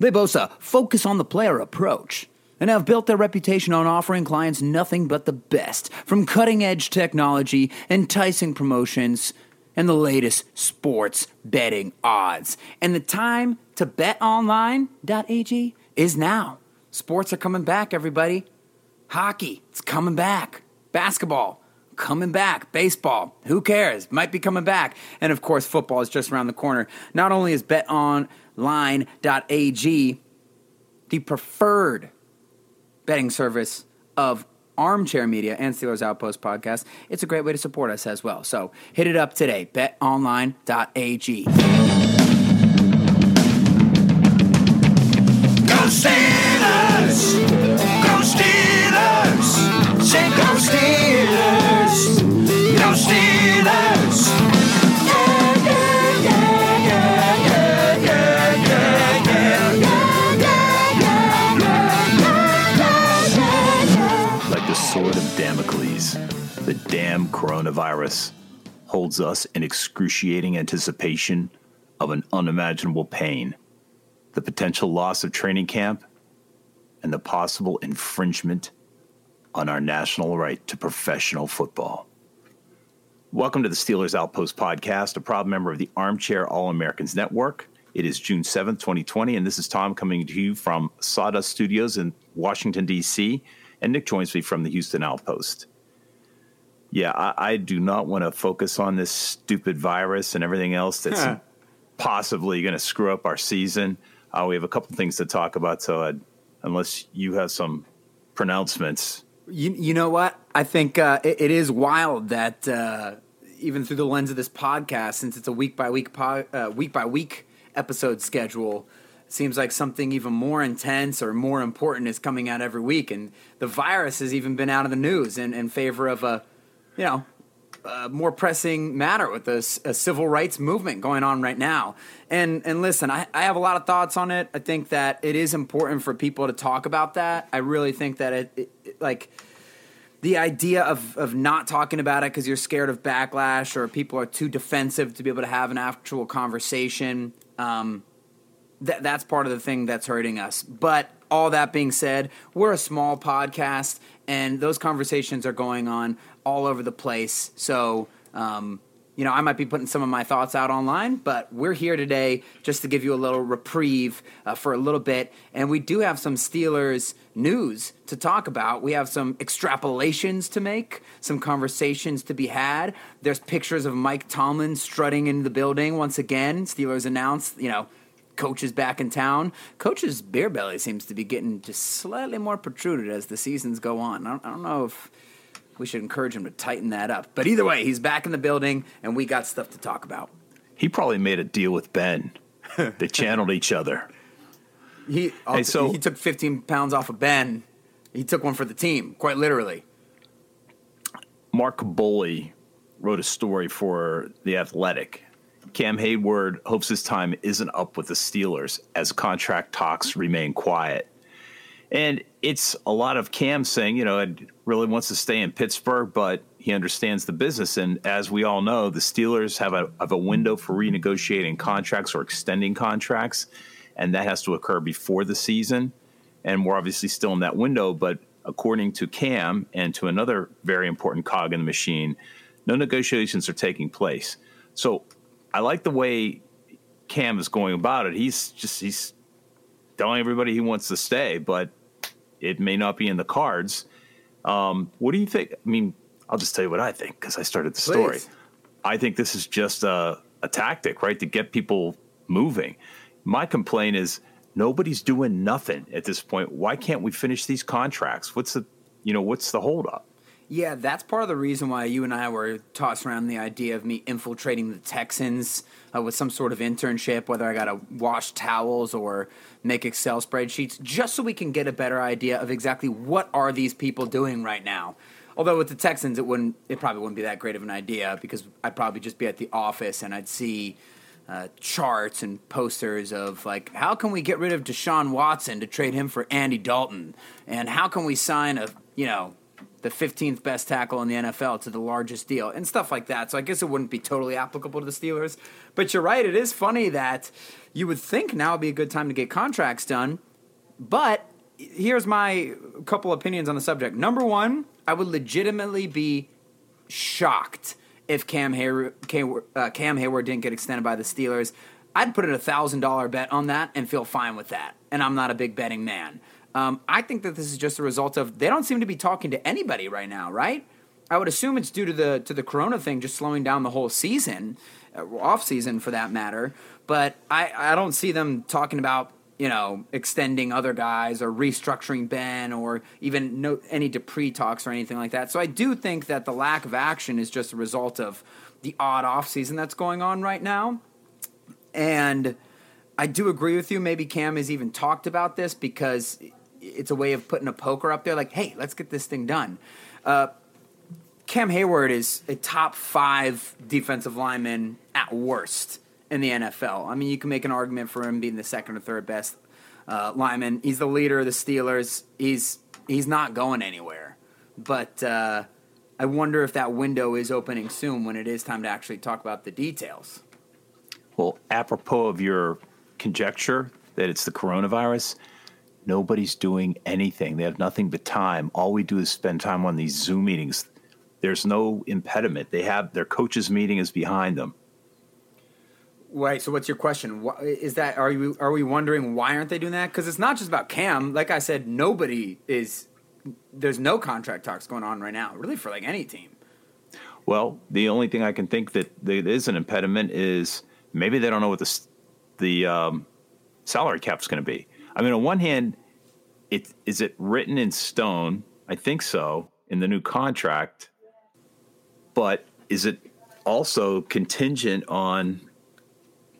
They boast a focus on the player approach and have built their reputation on offering clients nothing but the best from cutting edge technology, enticing promotions, and the latest sports betting odds. And the time to betonline.ag is now. Sports are coming back, everybody. Hockey, it's coming back. Basketball, coming back. Baseball, who cares? Might be coming back. And of course, football is just around the corner. Not only is betonline.ag the preferred betting service of Armchair Media and Steelers Outpost podcast, it's a great way to support us as well. So hit it up today, betonline.ag. damn coronavirus holds us in excruciating anticipation of an unimaginable pain, the potential loss of training camp, and the possible infringement on our national right to professional football. Welcome to the Steelers Outpost podcast, a proud member of the Armchair All Americans Network. It is June 7th, 2020, and this is Tom coming to you from Sawdust Studios in Washington, D.C., and Nick joins me from the Houston Outpost. Yeah, I, I do not want to focus on this stupid virus and everything else that's Huh. possibly going to screw up our season. Uh, we have a couple things to talk about, so i unless you have some pronouncements, You, you know what? I think uh, it, it is wild that uh, even through the lens of this podcast, since it's a week by week po- uh, week by week episode schedule, seems like something even more intense or more important is coming out every week, and the virus has even been out of the news in, in favor of a, you know, a more pressing matter with a civil rights movement going on right now. And and listen, I, I have a lot of thoughts on it. I think that it is important for people to talk about that. I really think that it, it, it- like the idea of, of not talking about it because you're scared of backlash or people are too defensive to be able to have an actual conversation. Um, that that's part of the thing that's hurting us. But all that being said, we're a small podcast, and those conversations are going on all over the place. So, um, you know, I might be putting some of my thoughts out online, but we're here today just to give you a little reprieve uh, for a little bit. And we do have some Steelers news to talk about. We have some extrapolations to make, some conversations to be had. There's pictures of Mike Tomlin strutting in the building once again. Steelers announced, you know, coach is back in town. Coach's beer belly seems to be getting just slightly more protruded as the seasons go on. I don't, I don't know if we should encourage him to tighten that up. But either way, he's back in the building, and we got stuff to talk about. he probably made a deal with Ben. they channeled each other. He Hey, so- he took 15 pounds off of Ben. He took one for the team, quite literally. Mark Kaboly wrote a story for The Athletic. Cam Heyward hopes his time isn't up with the Steelers as contract talks remain quiet. And it's a lot of Cam saying, you know, he really wants to stay in Pittsburgh, but he understands the business. And as we all know, the Steelers have a, have a window for renegotiating contracts or extending contracts, and that has to occur before the season. And we're obviously still in that window, but according to Cam and to another very important cog in the machine, no negotiations are taking place. So I like the way Cam is going about it. He's just he's telling everybody he wants to stay, but it may not be in the cards. Um, what do you think? I mean, I'll just tell you what I think because I started the story. Please. I think this is just a, a tactic, right, to get people moving. My complaint is nobody's doing nothing at this point. Why can't we finish these contracts? What's the, you know, what's the holdup? Yeah, that's part of the reason why you and I were tossing around the idea of me infiltrating the Texans uh, with some sort of internship, whether I got to wash towels or make Excel spreadsheets, just so we can get a better idea of exactly what are these people doing right now. Although with the Texans, it wouldn't, it probably wouldn't be that great of an idea because I'd probably just be at the office and I'd see uh, charts and posters of like how can we get rid of Deshaun Watson to trade him for Andy Dalton, and how can we sign a you know the 15th best tackle in the NFL to the largest deal and stuff like that. So I guess it wouldn't be totally applicable to the Steelers. But you're right, it is funny that you would think now would be a good time to get contracts done. But here's my couple opinions on the subject. Number one, I would legitimately be shocked if Cam Heyward, Cam, uh, Cam Heyward didn't get extended by the Steelers. I'd put in a thousand dollar bet on that and feel fine with that. And I'm not a big betting man. Um, I think that this is just a result of they don't seem to be talking to anybody right now, right? I would assume it's due to the to the Corona thing just slowing down the whole season, uh, off season for that matter. But I I don't see them talking about you know extending other guys or restructuring Ben or even no any Dupree talks or anything like that. So I do think that the lack of action is just a result of the odd off season that's going on right now, and. I do agree with you. Maybe Cam has even talked about this because it's a way of putting a poker up there, like, hey, let's get this thing done. Uh, Cam Heyward is a top five defensive lineman at worst in the NFL. I mean, you can make an argument for him being the second or third best uh, lineman. He's the leader of the Steelers. He's he's not going anywhere. But uh, I wonder if that window is opening soon when it is time to actually talk about the details. Well, apropos of your conjecture that it's the coronavirus, Nobody's doing anything. They have nothing but time. All we do is spend time on these Zoom meetings. There's no impediment. They have their coaches' meeting is behind them. Right. So, what's your question? Is that are you are we wondering why aren't they doing that? Because it's not just about Cam. Like I said, nobody is. There's no contract talks going on right now, really, for like any team. Well, the only thing I can think that there is an impediment is maybe they don't know what the the um, salary cap is going to be. I mean, on one hand, it is it written in stone? I think so in the new contract, but is it also contingent on,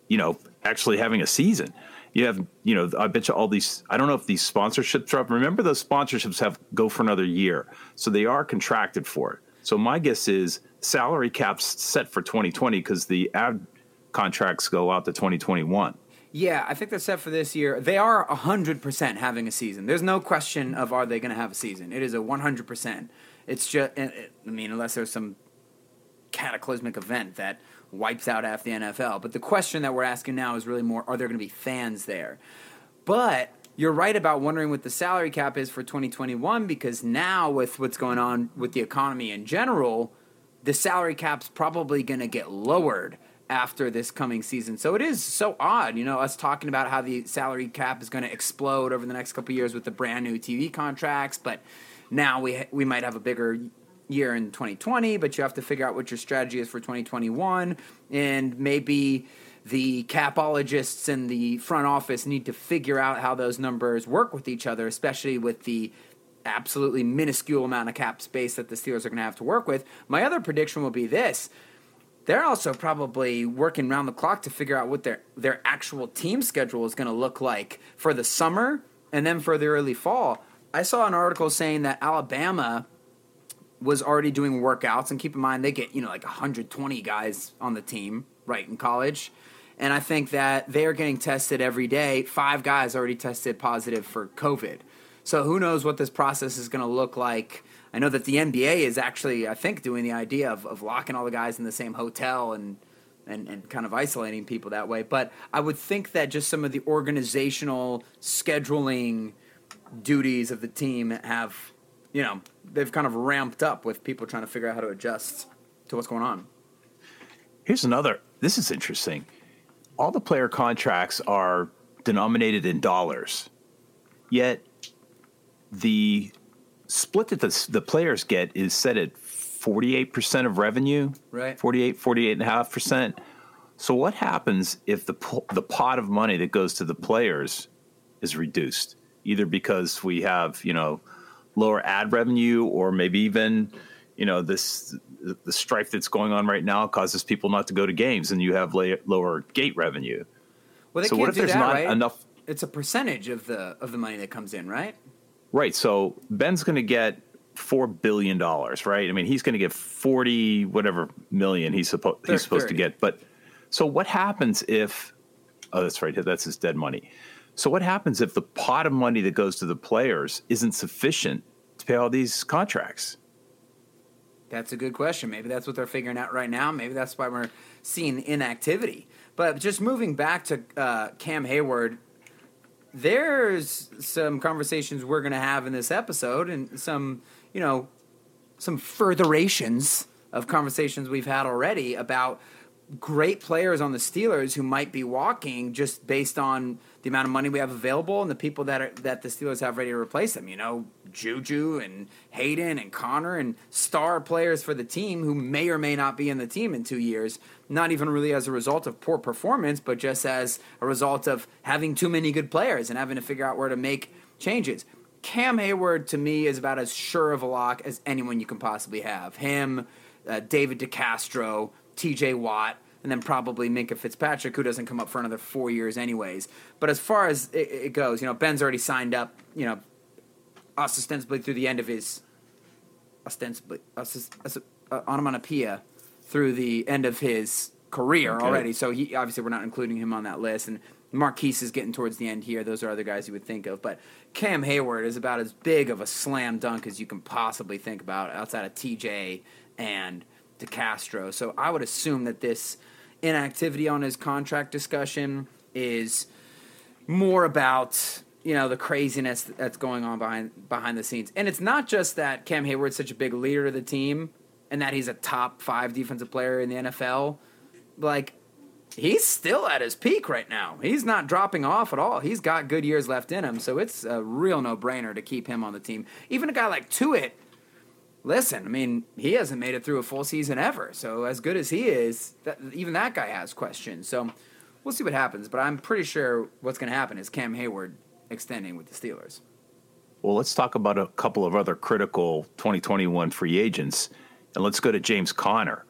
you know, actually having a season? You have, you know, I bet you all these. I don't know if these sponsorships are up. Remember, those sponsorships have go for another year, so they are contracted for it. So my guess is salary caps set for 2020 because the ad contracts go out to 2021. Yeah, I think they're set for this year. They are 100% having a season. There's no question of are they going to have a season. It is a 100%. It's just, eh, eh, I mean, unless there's some cataclysmic event that wipes out half the NFL. But the question that we're asking now is really more are there going to be fans there? But you're right about wondering what the salary cap is for 2021 because now, with what's going on with the economy in general, the salary cap's probably going to get lowered after this coming season. So it is so odd, you know, us talking about how the salary cap is going to explode over the next couple years with the brand new TV contracts, but now we we might have a bigger year in 2020, but you have to figure out what your strategy is for 2021 and maybe the capologists and the front office need to figure out how those numbers work with each other, especially with the absolutely minuscule amount of cap space that the Steelers are going to have to work with. My other prediction will be this they're also probably working round the clock to figure out what their their actual team schedule is going to look like for the summer and then for the early fall. I saw an article saying that Alabama was already doing workouts and keep in mind they get, you know, like 120 guys on the team right in college. And I think that they are getting tested every day. Five guys already tested positive for COVID. So who knows what this process is going to look like I know that the NBA is actually, I think, doing the idea of, of locking all the guys in the same hotel and, and, and kind of isolating people that way. But I would think that just some of the organizational scheduling duties of the team have, you know, they've kind of ramped up with people trying to figure out how to adjust to what's going on. Here's another. This is interesting. All the player contracts are denominated in dollars, yet the split that the, the players get is set at 48% of revenue, right? 48, 48.5%. So what happens if the the pot of money that goes to the players is reduced, either because we have, you know, lower ad revenue or maybe even, you know this the strife that's going on right now causes people not to go to games, and you have la- lower gate revenue. Well, they So can't what if do there's that, not right? enough- It's a percentage of the of the money that comes in, right? Right. So Ben's going to get four billion dollars, right? I mean, he's going to get forty whatever million he's supposed he's supposed 30. to get. But so what happens if? Oh, that's right. That's his dead money. So what happens if the pot of money that goes to the players isn't sufficient to pay all these contracts? That's a good question. Maybe that's what they're figuring out right now. Maybe that's why we're seeing inactivity. But just moving back to uh, Cam Heyward, there's some conversations we're going to have in this episode, and some, you know, some furtherations of conversations we've had already about great players on the Steelers who might be walking just based on the amount of money we have available and the people that are, that the Steelers have ready to replace them. You know, Juju and Hayden and Conner and star players for the team who may or may not be in the team in two years. Not even really as a result of poor performance, but just as a result of having too many good players and having to figure out where to make changes. Cam Heyward to me is about as sure of a lock as anyone you can possibly have. Him, uh, David DeCastro, T.J. Watt, and then probably Minkah Fitzpatrick, who doesn't come up for another four years anyways. But as far as it, it goes, you know, Ben's already signed up. You know, ostensibly through the end of his ostensibly ostis- os- uh, onomatopoeia through the end of his career Okay. already. So he obviously we're not including him on that list. And Maurkice is getting towards the end here. Those are other guys you would think of, but Cam Heyward is about as big of a slam dunk as you can possibly think about outside of TJ and DeCastro. So I would assume that this inactivity on his contract discussion is more about you know the craziness that's going on behind behind the scenes. And it's not just that Cam Heyward's such a big leader of the team and that he's a top five defensive player in the NFL. Like he's still at his peak right now. He's not dropping off at all. He's got good years left in him, so it's a real no brainer to keep him on the team. Even a guy like Tuitt. Listen, I mean, he hasn't made it through a full season ever. So as good as he is, that, even that guy has questions. So we'll see what happens. But I'm pretty sure what's going to happen is Cam Heyward extending with the Steelers. Well, let's talk about a couple of other critical 2021 free agents, and let's go to James Conner.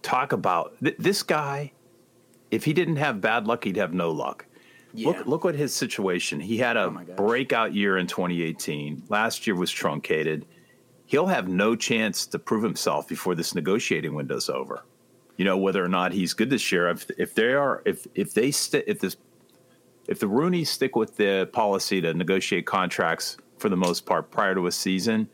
Talk about th- this guy. If he didn't have bad luck, he'd have no luck. Yeah. Look, look at his situation. He had a Oh breakout year in 2018. Last year was truncated. He'll have no chance to prove himself before this negotiating window's over. You know whether or not he's good this year. If, if they are, if if they st- if this if the Rooney stick with the policy to negotiate contracts for the most part prior to a season,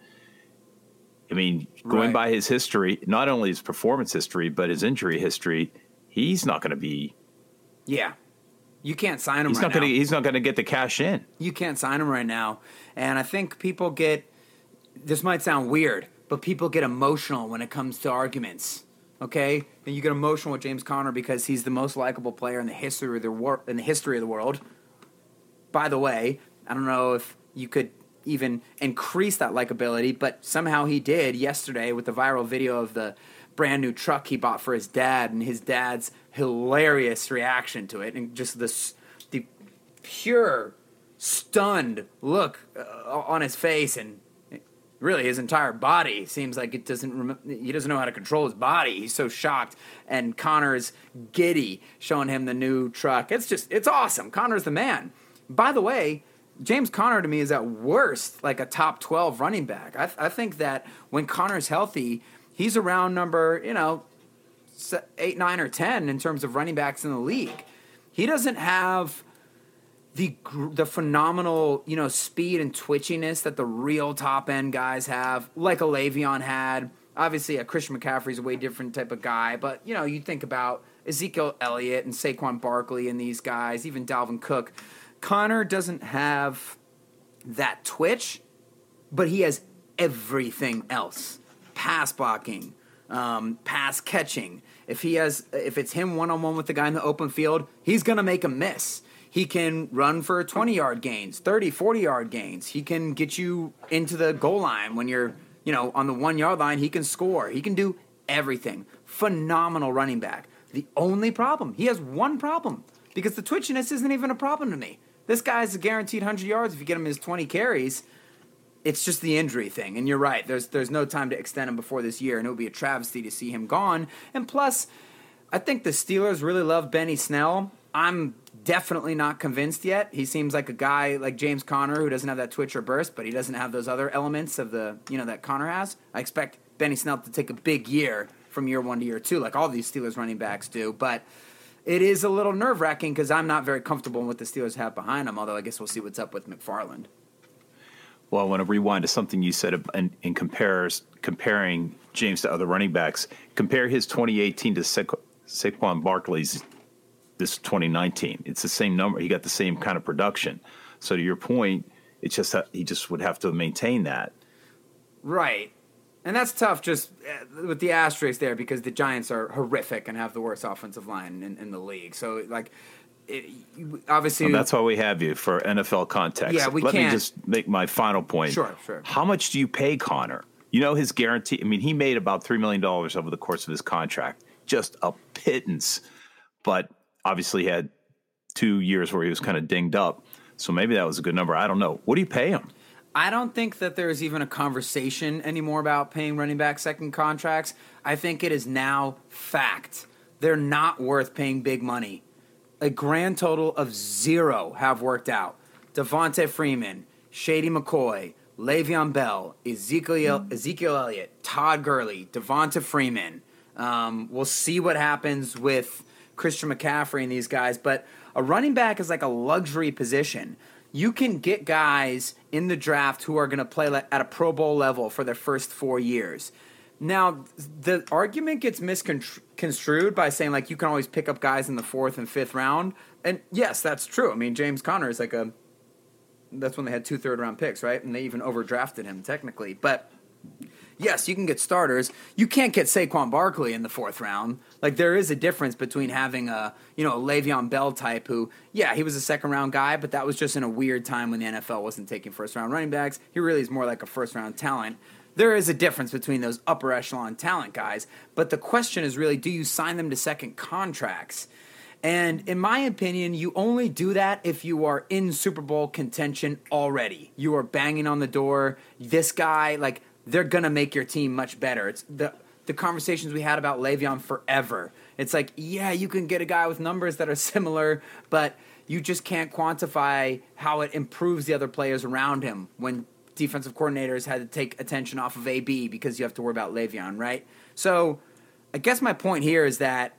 I mean, going Right. by his history, not only his performance history but his injury history, he's not going to be. Yeah. You can't sign him He's right not going to. He's not going to get the cash in. you can't sign him right now. And I think people get this might sound weird, but people get emotional when it comes to arguments. Okay, and you get emotional with James Conner because he's the most likable player in the history of the world. in the history of the world. By the way, I don't know if you could even increase that likability, but somehow he did yesterday with the viral video of the brand new truck he bought for his dad and his dad's hilarious reaction to it and just this the pure stunned look uh, on his face and really his entire body seems like it doesn't rem- he doesn't know how to control his body. He's so shocked. And conner's giddy showing him the new truck. It's just it's awesome. Conner's the man. By the way james conner to me is at worst like a top 12 running back. I, I think that when conner's healthy he's around number you know 8 9 or 10 in terms of running backs in the league. He doesn't have the the phenomenal you know speed and twitchiness that the real top end guys have, like a Le'Veon had. Obviously, a Christian McCaffrey's a way different type of guy, but you know you think about Ezekiel Elliott and Saquon Barkley and these guys, even Dalvin Cook. Conner doesn't have that twitch, but he has everything else: pass blocking, um, pass catching. If he has, if it's him one on one with the guy in the open field, he's gonna make a miss. He can run for 20 yard gains, 30, 40 yard gains. He can get you into the goal line when you're, you know, on the one yard line. He can score. He can do everything. Phenomenal running back. The only problem, he has one problem because the twitchiness isn't even a problem to me. This guy's a guaranteed 100 yards if you get him his 20 carries. it's just the injury thing. And you're right. There's there's no time to extend him before this year, and it would be a travesty to see him gone. And plus, I think the Steelers really love Benny Snell. I'm definitely not convinced yet. He seems like a guy like James Conner who doesn't have that twitch or burst, but he doesn't have those other elements of the you know that Conner has. I expect Benny Snell to take a big year from year one to year two, like all these Steelers running backs do. But it is a little nerve wracking because I'm not very comfortable in what the Steelers have behind them. Although I guess we'll see what's up with McFarland. Well, I want to rewind to something you said in, in compares, comparing James to other running backs. Compare his 2018 to Sa- Saquon Barkley's this 2019. It's the same number. He got the same kind of production. So to your point, it's just that he just would have to maintain that. Right. And that's tough just uh, with the asterisk there because the Giants are horrific and have the worst offensive line in, in the league. So, like, it, obviously. And that's why we have you for NFL context. Yeah, we Let can't- me just make my final point. Sure, sure. How much do you pay Conner? You know his guarantee. I mean, he made about three million dollars over the course of his contract, just a pittance. But obviously, had two years where he was kind of dinged up. So maybe that was a good number. I don't know. What do you pay him? I don't think that there is even a conversation anymore about paying running back second contracts. I think it is now fact. They're not worth paying big money. A grand total of zero have worked out. Devonta Freeman, Shady McCoy, Le'Veon Bell, Ezekiel, Ezekiel Elliott, Todd Gurley, Devonta Freeman. Um, we'll see what happens with Christian McCaffrey and these guys, but a running back is like a luxury position. You can get guys in the draft who are going to play at a Pro Bowl level for their first four years. Now, the argument gets misconstrued by saying like you can always pick up guys in the fourth and fifth round, and yes, that's true. I mean, James Conner is like a that's when they had two third round picks, right? And they even overdrafted him technically. But yes, you can get starters. You can't get Saquon Barkley in the fourth round. Like there is a difference between having a you know a Le'Veon Bell type who, yeah, he was a second round guy, but that was just in a weird time when the NFL wasn't taking first round running backs. He really is more like a first round talent. There is a difference between those upper echelon talent guys, but the question is really, do you sign them to second contracts? And in my opinion, you only do that if you are in Super Bowl contention already. You are banging on the door. This guy, like, they're gonna make your team much better. It's the the conversations we had about Le'Veon forever. It's like, yeah, you can get a guy with numbers that are similar, but you just can't quantify how it improves the other players around him when defensive coordinators had to take attention off of AB because you have to worry about Le'Veon, right? So I guess my point here is that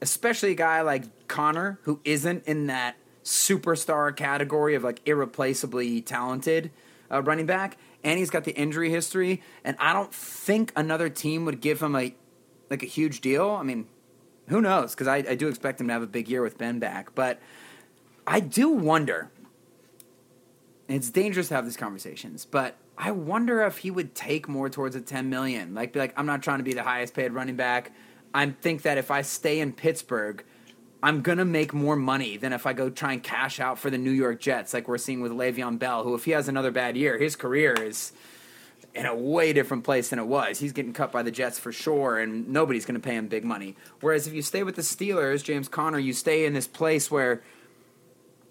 especially a guy like Conner, who isn't in that superstar category of like irreplaceably talented uh, running back, and he's got the injury history, and I don't think another team would give him a like a huge deal. I mean, who knows? Because I, I do expect him to have a big year with Ben back, but I do wonder. It's dangerous to have these conversations, but I wonder if he would take more towards a 10 million. Like, be like, I'm not trying to be the highest paid running back. I think that if I stay in Pittsburgh, I'm gonna make more money than if I go try and cash out for the New York Jets, like we're seeing with Le'Veon Bell, who if he has another bad year, his career is in a way different place than it was. He's getting cut by the Jets for sure, and nobody's gonna pay him big money. Whereas if you stay with the Steelers, James Conner, you stay in this place where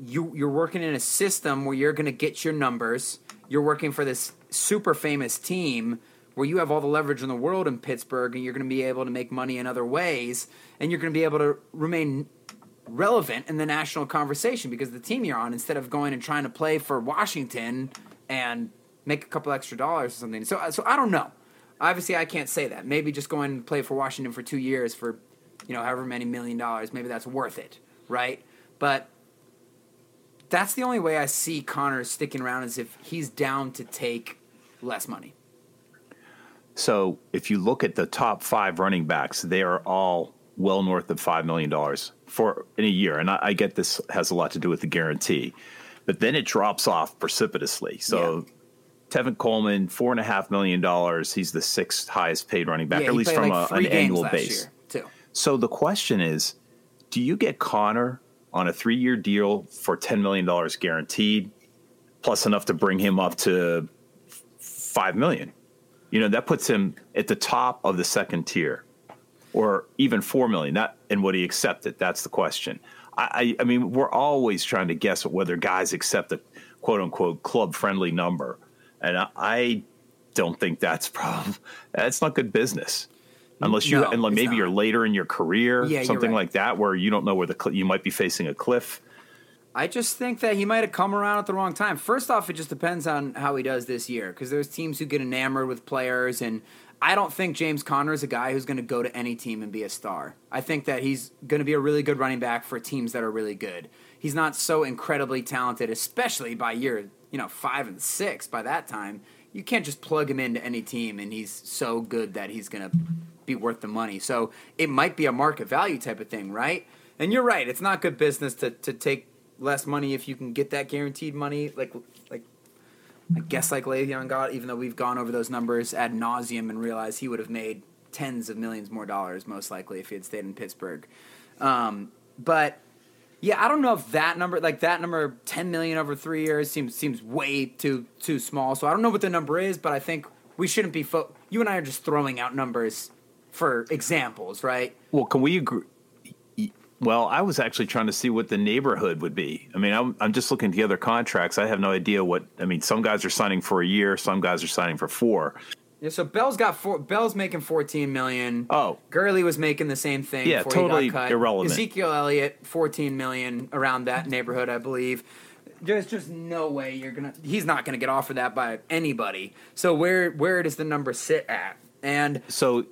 you you're working in a system where you're gonna get your numbers. You're working for this super famous team where you have all the leverage in the world in Pittsburgh, and you're going to be able to make money in other ways, and you're going to be able to remain relevant in the national conversation because the team you're on, instead of going and trying to play for Washington and make a couple extra dollars or something. So, so I don't know. Obviously, I can't say that. Maybe just going and play for Washington for two years for, you know, however many million dollars, maybe that's worth it, right? But that's the only way I see Conner sticking around is if he's down to take less money. So if you look at the top five running backs, they are all well north of five million dollars for in a year. And I, I get this has a lot to do with the guarantee, but then it drops off precipitously. So Tevin Coleman, four and a half million dollars. He's the sixth highest paid running back, Yeah, at least from like a, an annual base. year. So the question is, do you get Conner on a three-year deal for ten million dollars guaranteed, plus enough to bring him up to five million? You know that puts him at the top of the second tier, or even four million. That and would he accept it? That's the question. I, I, I mean, we're always trying to guess at whether guys accept a quote unquote club friendly number. and I, I don't think that's problem. That's not good business. Unless you, No, and maybe not. you're later in your career, Yeah, something right. like that, where you don't know where the cl- you might be facing a cliff. I just think that he might have come around at the wrong time. First off, it just depends on how he does this year because there's teams who get enamored with players, and I don't think James Conner is a guy who's going to go to any team and be a star. I think that he's going to be a really good running back for teams that are really good. He's not so incredibly talented, especially by year you know five and six. By that time, you can't just plug him into any team and he's so good that he's going to be worth the money. So it might be a market value type of thing, right? And you're right; it's not good business to to take less money if you can get that guaranteed money, like I guess like Le'Veon got, even though we've gone over those numbers ad nauseum and realized he would have made tens of millions more dollars most likely if he had stayed in Pittsburgh. Um, but yeah, I don't know if that number, like that number, ten million over three years, seems seems way too too small. So I don't know what the number is, but I think we shouldn't be. Fo- you and I are just throwing out numbers for examples, right? Well, can we agree? Well, I was actually trying to see what the neighborhood would be. I mean, I'm, I'm just looking at the other contracts. I have no idea what. I mean, some guys are signing for a year, some guys are signing for four. Yeah, so Bell's got four. Bell's making fourteen million. Oh. Gurley was making the same thing. Yeah, totally he got cut. irrelevant. Ezekiel Elliott, fourteen million around that neighborhood, I believe. There's just no way you're gonna. He's not gonna get offered that by anybody. So where where does the number sit at? And So,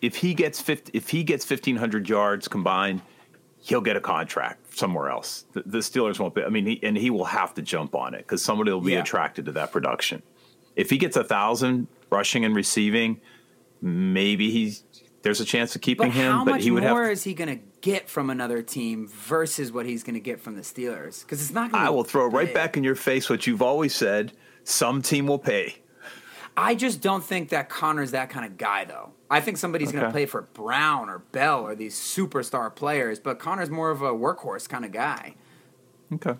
if he gets 50, if he gets 1500 yards combined, he'll get a contract somewhere else. The, the Steelers won't be. I mean, he, and he will have to jump on it because somebody will be Yeah. attracted to that production. If he gets a thousand rushing and receiving, maybe he's there's a chance of keeping but him. how but much he would more have. is he gonna get from another team versus what he's gonna get from the Steelers? Because it's not. gonna I will throw right back in your face what you've always said. Some team will pay. I just don't think that Conner's that kind of guy, though. I think somebody's going to play for Brown or Bell or these superstar players, but Conner's more of a workhorse kind of guy. Okay,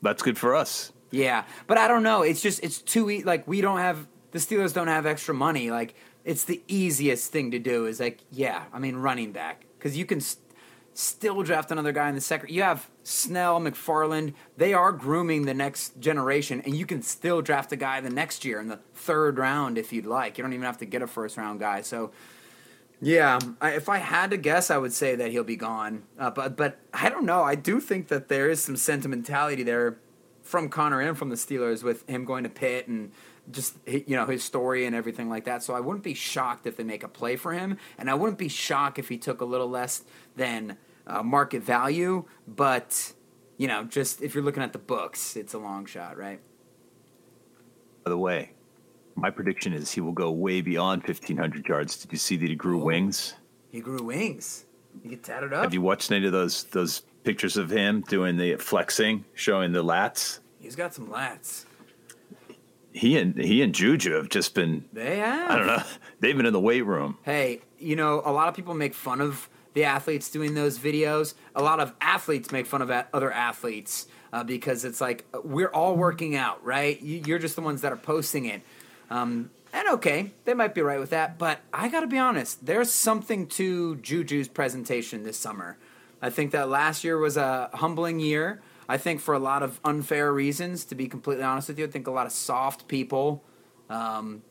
that's good for us. Yeah, but I don't know. It's just it's too e- like we don't have the Steelers don't have extra money. Like it's the easiest thing to do is like yeah, I mean running back because you can st- still draft another guy in the second. You have Snell, McFarland. They are grooming the next generation, and you can still draft a guy the next year in the third round if you'd like. You don't even have to get a first round guy. So. Yeah, I, if I had to guess, I would say that he'll be gone. Uh, but but I don't know. I do think that there is some sentimentality there from Conner and from the Steelers with him going to Pitt and just you know his story and everything like that. So I wouldn't be shocked if they make a play for him, and I wouldn't be shocked if he took a little less than uh, market value. But you know, just if you're looking at the books, it's a long shot, right? By the way, my prediction is he will go way beyond 1500 yards. Did you see that he grew Oh. wings? He grew wings. He get tatted up. Have you watched any of those those pictures of him doing the flexing, showing the lats? He's got some lats. He and he and Juju have just been They have. I don't know. They've been in the weight room. hey, you know, a lot of people make fun of the athletes doing those videos. A lot of athletes make fun of other athletes uh, because it's like we're all working out, right? You- You're just the ones that are posting it. Um, and okay, they might be right with that, but I got to be honest. There's something to Juju's presentation this summer. I think that last year was a humbling year. I think for a lot of unfair reasons, to be completely honest with you, I think a lot of soft people um,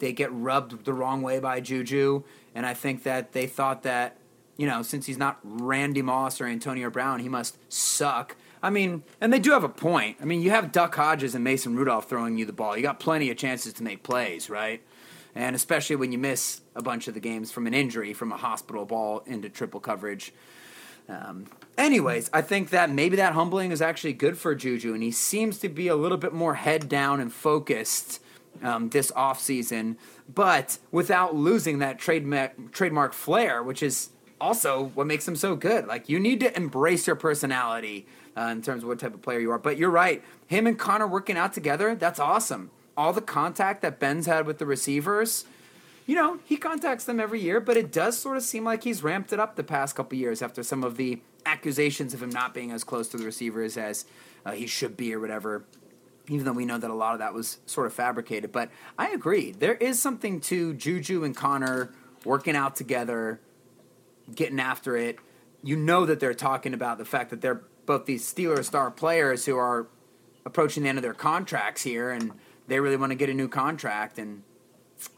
they get rubbed the wrong way by Juju, and I think that they thought that you know since he's not Randy Moss or Antonio Brown, he must suck. I mean, and they do have a point. I mean, you have Duck Hodges and Mason Rudolph throwing you the ball. You got plenty of chances to make plays, right? And especially when you miss a bunch of the games from an injury, from a hospital ball into triple coverage. Um, anyways, I think that maybe that humbling is actually good for Juju, and he seems to be a little bit more head down and focused um, this offseason, but without losing that trademark, trademark flair, which is also what makes him so good. Like, you need to embrace your personality uh, in terms of what type of player you are. But you're right. Him and Conner working out together, that's awesome. All the contact that Ben's had with the receivers, you know, he contacts them every year, but it does sort of seem like he's ramped it up the past couple years after some of the accusations of him not being as close to the receivers as uh, he should be or whatever. Even though we know that a lot of that was sort of fabricated, but I agree. There is something to Juju and Conner working out together, getting after it. You know that they're talking about the fact that they're both these Steelers star players who are approaching the end of their contracts here, and they really want to get a new contract, and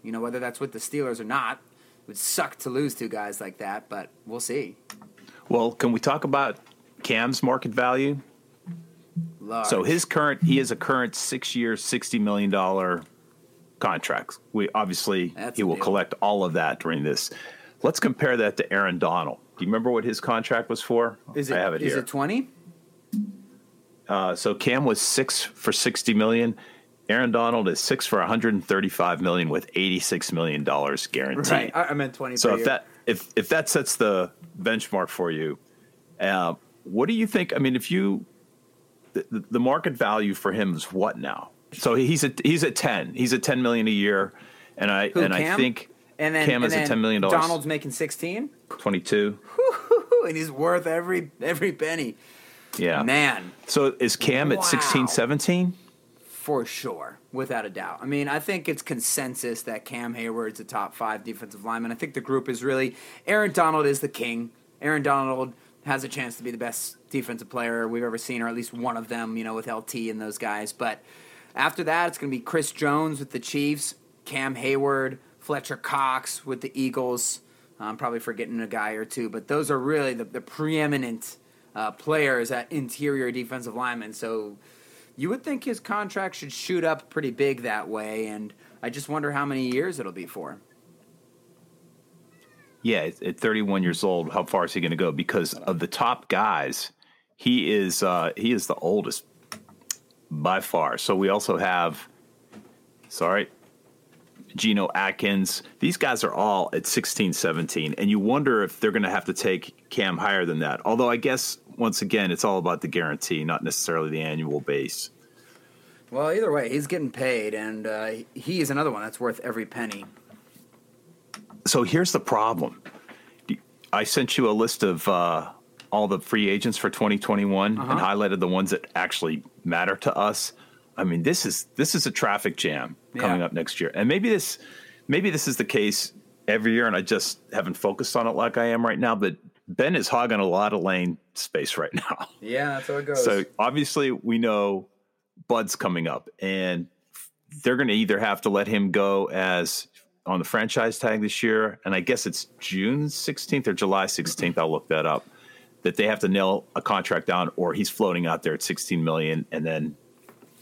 you know whether that's with the Steelers or not. It would suck to lose two guys like that, but we'll see. Well, can we talk about Cam's market value? Large. So his current, he has a current six-year, sixty million dollar contract. We obviously That's he will deal. collect all of that during this. Let's compare that to Aaron Donald. Do you remember what his contract was for? is it I have it is here. it twenty? Uh, so Cam was six for sixty million. Aaron Donald is six for one hundred and thirty-five million with eighty-six million dollars guaranteed. Right, I, I meant twenty. So per if year. that if if that sets the benchmark for you, uh, what do you think? I mean, if you the, the market value for him is what now? So he's at he's at ten. He's at ten million a year, and I Who, and I think and then Cam and is at then ten million dollars. Donald's making sixteen, twenty two. and he's worth every every penny. Yeah, Man, So is Cam at Wow. 16, 17? for sure, without a doubt. I mean, I think it's consensus that Cam Heyward's a top five defensive lineman. I think the group is really Aaron Donald is the king. Aaron Donald has a chance to be the best defensive player we've ever seen, or at least one of them. You know, with LT and those guys. But after that, it's going to be Chris Jones with the Chiefs, Cam Heyward, Fletcher Cox with the Eagles. I'm probably forgetting a guy or two, but those are really the, the preeminent uh, players at interior defensive linemen. So you would think his contract should shoot up pretty big that way, and I just wonder how many years it'll be for. Yeah, at- at 31 years old, how far is he going to go? Because of the top guys, he is uh, he is the oldest by far. So we also have, sorry, Geno Atkins. These guys are all at 16, 17, and you wonder if they're going to have to take Cam higher than that. Although I guess once again, it's all about the guarantee, not necessarily the annual base. Well, either way, he's getting paid, and uh, he is another one that's worth every penny. So here's the problem. I sent you a list of uh, all the free agents for 2021 and highlighted the ones that actually matter to us. I mean, this is this is a traffic jam coming Yeah. up next year, and maybe this maybe this is the case every year, and I just haven't focused on it like I am right now. But Ben is hogging a lot of lane space right now. Yeah, that's how it goes. So obviously, we know Bud's coming up, and they're going to either have to let him go as on the franchise tag this year, and I guess it's June 16th or July 16th. I'll look that up. That they have to nail a contract down, or he's floating out there at 16 million, and then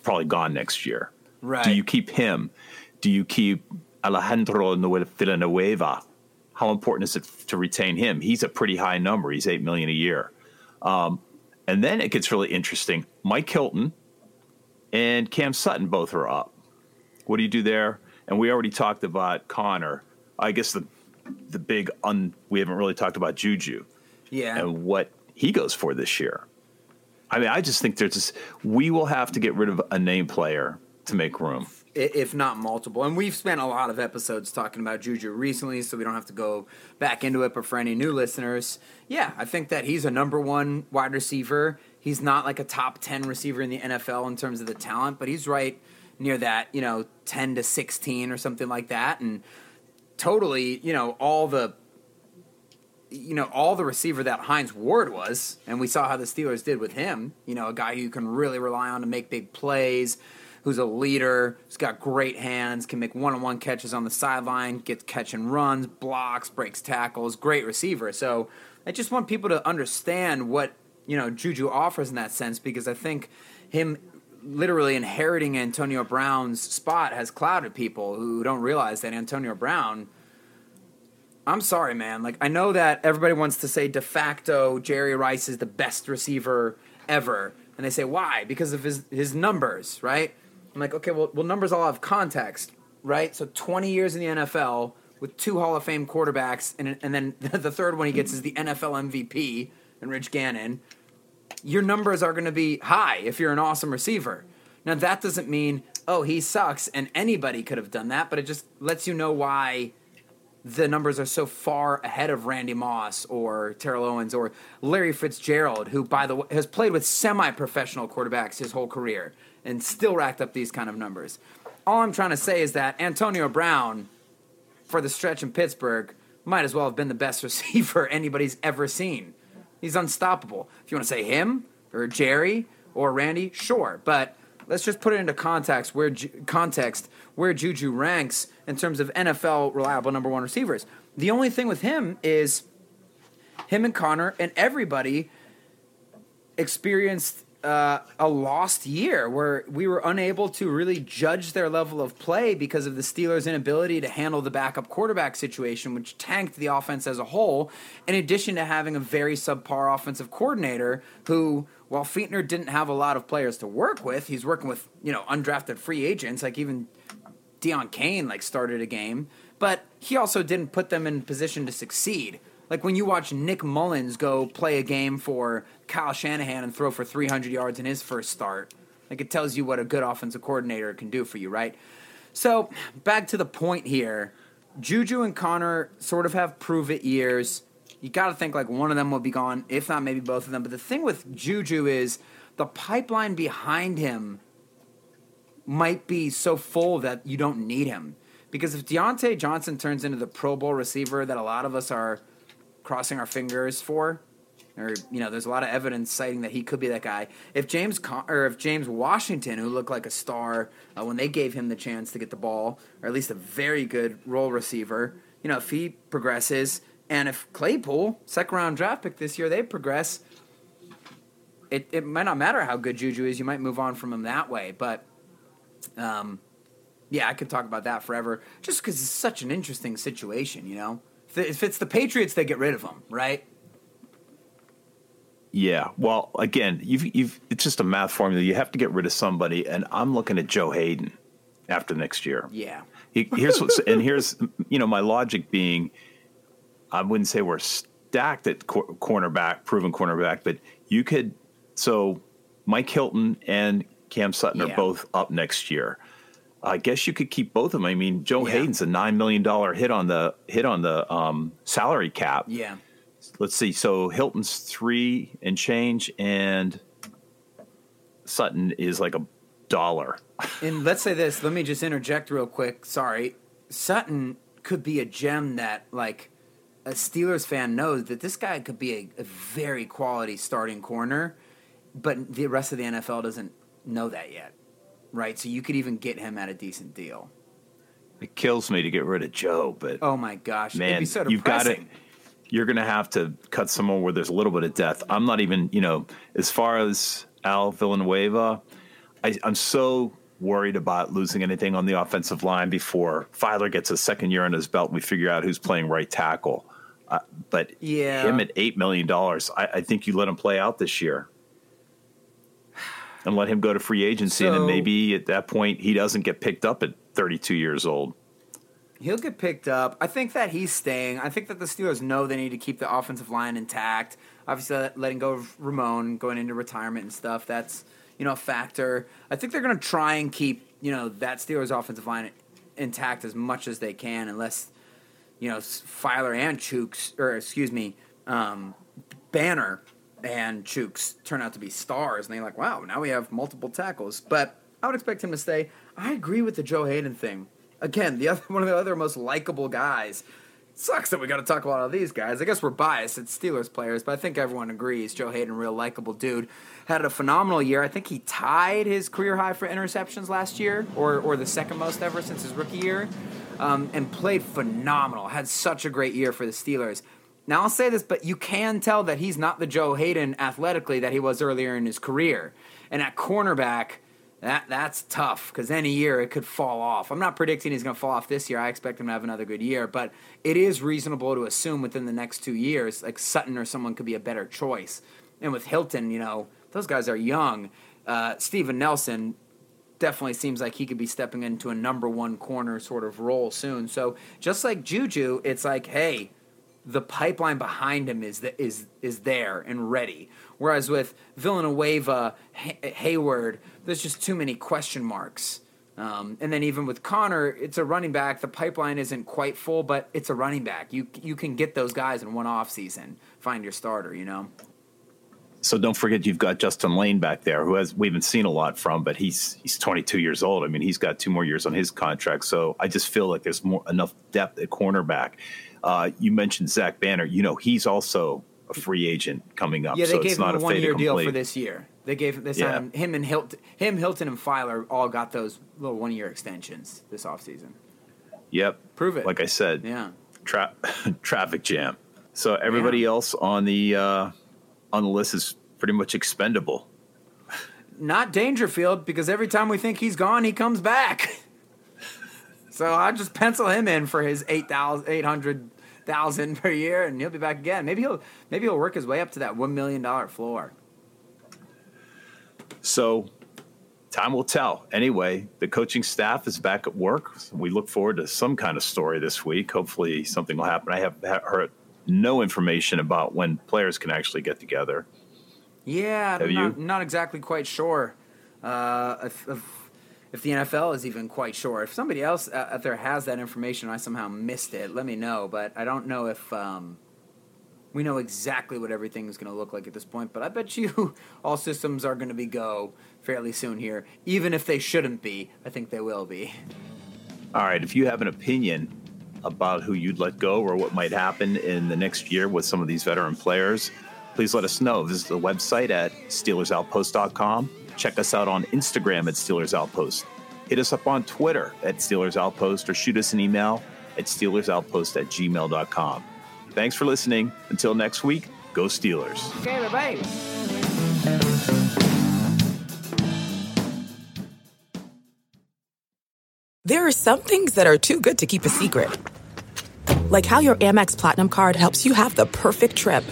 probably gone next year. Right. Do you keep him? Do you keep Alejandro Villanueva? How important is it to retain him? He's a pretty high number. He's eight million a year. Um, and then it gets really interesting. Mike Hilton and Cam Sutton both are up. What do you do there? And we already talked about Conner. I guess the the big un we haven't really talked about Juju yeah, and what he goes for this year. I mean, I just think there's this. We will have to get rid of a name player to make room. if not multiple. And we've spent a lot of episodes talking about Juju recently, so we don't have to go back into it. But for any new listeners, yeah, I think that he's a number one wide receiver. He's not like a top 10 receiver in the NFL in terms of the talent, but he's right near that, you know, 10 to 16 or something like that. And totally, you know, all the. You know, all the receiver that Hines Ward was, and we saw how the Steelers did with him. You know, a guy who you can really rely on to make big plays, who's a leader, who's got great hands, can make one on one catches on the sideline, gets catch and runs, blocks, breaks tackles, great receiver. So I just want people to understand what, you know, Juju offers in that sense because I think him literally inheriting Antonio Brown's spot has clouded people who don't realize that Antonio Brown. I'm sorry, man. Like I know that everybody wants to say de facto Jerry Rice is the best receiver ever, and they say why? Because of his his numbers, right? I'm like, okay, well, well, numbers all have context, right? So 20 years in the NFL with two Hall of Fame quarterbacks, and and then the third one he gets is the NFL MVP and Rich Gannon. Your numbers are going to be high if you're an awesome receiver. Now that doesn't mean oh he sucks and anybody could have done that, but it just lets you know why the numbers are so far ahead of Randy Moss or Terrell Owens or Larry Fitzgerald, who, by the way, has played with semi professional quarterbacks his whole career and still racked up these kind of numbers. All I'm trying to say is that Antonio Brown, for the stretch in Pittsburgh, might as well have been the best receiver anybody's ever seen. He's unstoppable. If you want to say him or Jerry or Randy, sure. But let's just put it into context where context where Juju ranks in terms of NFL reliable number one receivers. The only thing with him is him and Conner and everybody experienced uh, a lost year where we were unable to really judge their level of play because of the Steelers' inability to handle the backup quarterback situation, which tanked the offense as a whole. In addition to having a very subpar offensive coordinator who, while Fichtner didn't have a lot of players to work with, he's working with you know undrafted free agents like even Deon Cain like started a game, but he also didn't put them in position to succeed. Like when you watch Nick Mullens go play a game for Kyle Shanahan and throw for 300 yards in his first start, like it tells you what a good offensive coordinator can do for you, right? So back to the point here, Juju and Conner sort of have prove it years. You got to think like one of them will be gone, if not maybe both of them. But the thing with Juju is the pipeline behind him might be so full that you don't need him. Because if Diontae Johnson turns into the Pro Bowl receiver that a lot of us are crossing our fingers for, or you know, there's a lot of evidence citing that he could be that guy. If James Con- or if James Washington, who looked like a star uh, when they gave him the chance to get the ball, or at least a very good role receiver, you know, if he progresses, and if Claypool, second round draft pick this year, they progress, it it might not matter how good Juju is. You might move on from him that way, but. Um, yeah, I could talk about that forever. Just because it's such an interesting situation, you know. If, if it's the Patriots, they get rid of him, right? Yeah. Well, again, you've you've it's just a math formula. You have to get rid of somebody, and I'm looking at Joe Haden after next year. Yeah. Here's what's, and here's you know my logic being, I wouldn't say we're stacked at cor- cornerback, proven cornerback, but you could. So Mike Hilton and Cam Sutton Yeah. are both up next year. I guess you could keep both of them. I mean, Joe Yeah. Haden's a nine million dollar hit on the hit on the um, salary cap. Yeah. Let's see. So Hilton's three and change, and Sutton is like a dollar. And let's say this. Let me just interject real quick. Sorry, Sutton could be a gem that like a Steelers fan knows that this guy could be a, a very quality starting corner, but the rest of the NFL doesn't know that yet, right? So you could even get him at a decent deal. It kills me to get rid of Joe, but Oh my gosh, it'd man, be so you've got depressing. You're going to have to cut someone where there's a little bit of death. I'm not even, you know, as far as Al Villanueva, I, I'm so worried about losing anything on the offensive line before Feiler gets a second year on his belt and we figure out who's playing right tackle. Uh, but Yeah. him at $8 million, I, I think you let him play out this year and let him go to free agency. and then maybe at that point, he doesn't get picked up at 32 years old. He'll get picked up. I think that he's staying. I think that the Steelers know they need to keep the offensive line intact. Obviously, letting go of Ramon, going into retirement and stuff, that's you know a factor. I think they're going to try and keep you know that Steelers offensive line intact as much as they can, unless you know Feiler and Chuks, or excuse me, um, Banner and Chuks turn out to be stars, and they're like, wow, now we have multiple tackles. But I would expect him to stay. I agree with the Joe Haden thing. Again, the other one of the other most likable guys. Sucks that we got to talk about all these guys. I guess we're biased. It's Steelers players, but I think everyone agrees. Joe Haden, real likable dude, had a phenomenal year. I think he tied his career high for interceptions last year, or or the second most ever since his rookie year, um, and played phenomenal. Had such a great year for the Steelers. Now I'll say this, but you can tell that he's not the Joe Haden athletically that he was earlier in his career. And at cornerback, that that's tough because any year it could fall off. I'm not predicting he's going to fall off this year. I expect him to have another good year, but it is reasonable to assume within the next two years, like Sutton or someone could be a better choice. And with Hilton, you know, those guys are young. Uh, Steven Nelson definitely seems like he could be stepping into a number one corner sort of role soon. So just like Juju, it's like, hey, the pipeline behind him is the, is is there and ready. Whereas with Villanueva, Hay- Heyward, there's just too many question marks. Um, and then even with Conner, it's a running back. The pipeline isn't quite full, but it's a running back. You you can get those guys in one off season. Find your starter. You know. So don't forget you've got Justin Layne back there, who has we haven't seen a lot from, but he's he's 22 years old. I mean, he's got two more years on his contract. So I just feel like there's more enough depth at cornerback. Uh, you mentioned Zach Banner. You know, he's also a free agent coming up. Yeah, they so gave it's him not a a one year deal for this year. They gave they Yeah. signed him and Hilton. Him, Hilton, and Feiler all got those little one year extensions this offseason. Yep. Prove it. Like I said, Yeah. tra- traffic jam. So everybody Yeah. else on the uh, on the list is pretty much expendable. Not Dangerfield because every time we think he's gone, he comes back. so I just pencil him in for his 8,000 800,000 per year and he'll be back again. Maybe he'll maybe he'll work his way up to that 1 million dollar floor. So time will tell. Anyway, the coaching staff is back at work. We look forward to some kind of story this week. Hopefully, something will happen. I have heard no information about when players can actually get together. Yeah, Have I'm not, you? not exactly quite sure uh, if, if, if the NFL is even quite sure. If somebody else uh, out there has that information, I somehow missed it. Let me know. But I don't know if um, we know exactly what everything is going to look like at this point. But I bet you all systems are going to be go fairly soon here, even if they shouldn't be. I think they will be. All right, if you have an opinion about who you'd let go or what might happen in the next year with some of these veteran players, please let us know. Visit the website at SteelersOutpost.com. Check us out on Instagram at Steelers Outpost. Hit us up on Twitter at Steelers Outpost or shoot us an email at SteelersOutpost at gmail.com. Thanks for listening. Until next week, go Steelers. Okay, bye. There are some things that are too good to keep a secret. Like how your Amex Platinum card helps you have the perfect trip.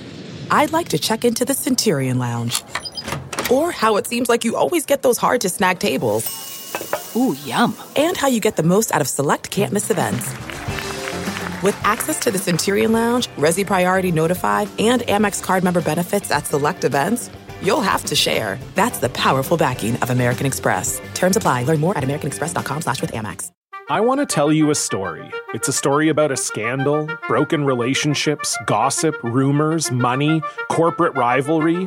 I'd like to check into the Centurion Lounge. Or how it seems like you always get those hard to snag tables. Ooh, yum. And how you get the most out of select can't miss events. With access to the Centurion Lounge, Resy Priority Notified, and Amex card member benefits at select events, you'll have to share. That's the powerful backing of American Express. Terms apply. Learn more at americanexpress.com slash with Amex. I want to tell you a story. It's a story about a scandal, broken relationships, gossip, rumors, money, corporate rivalry,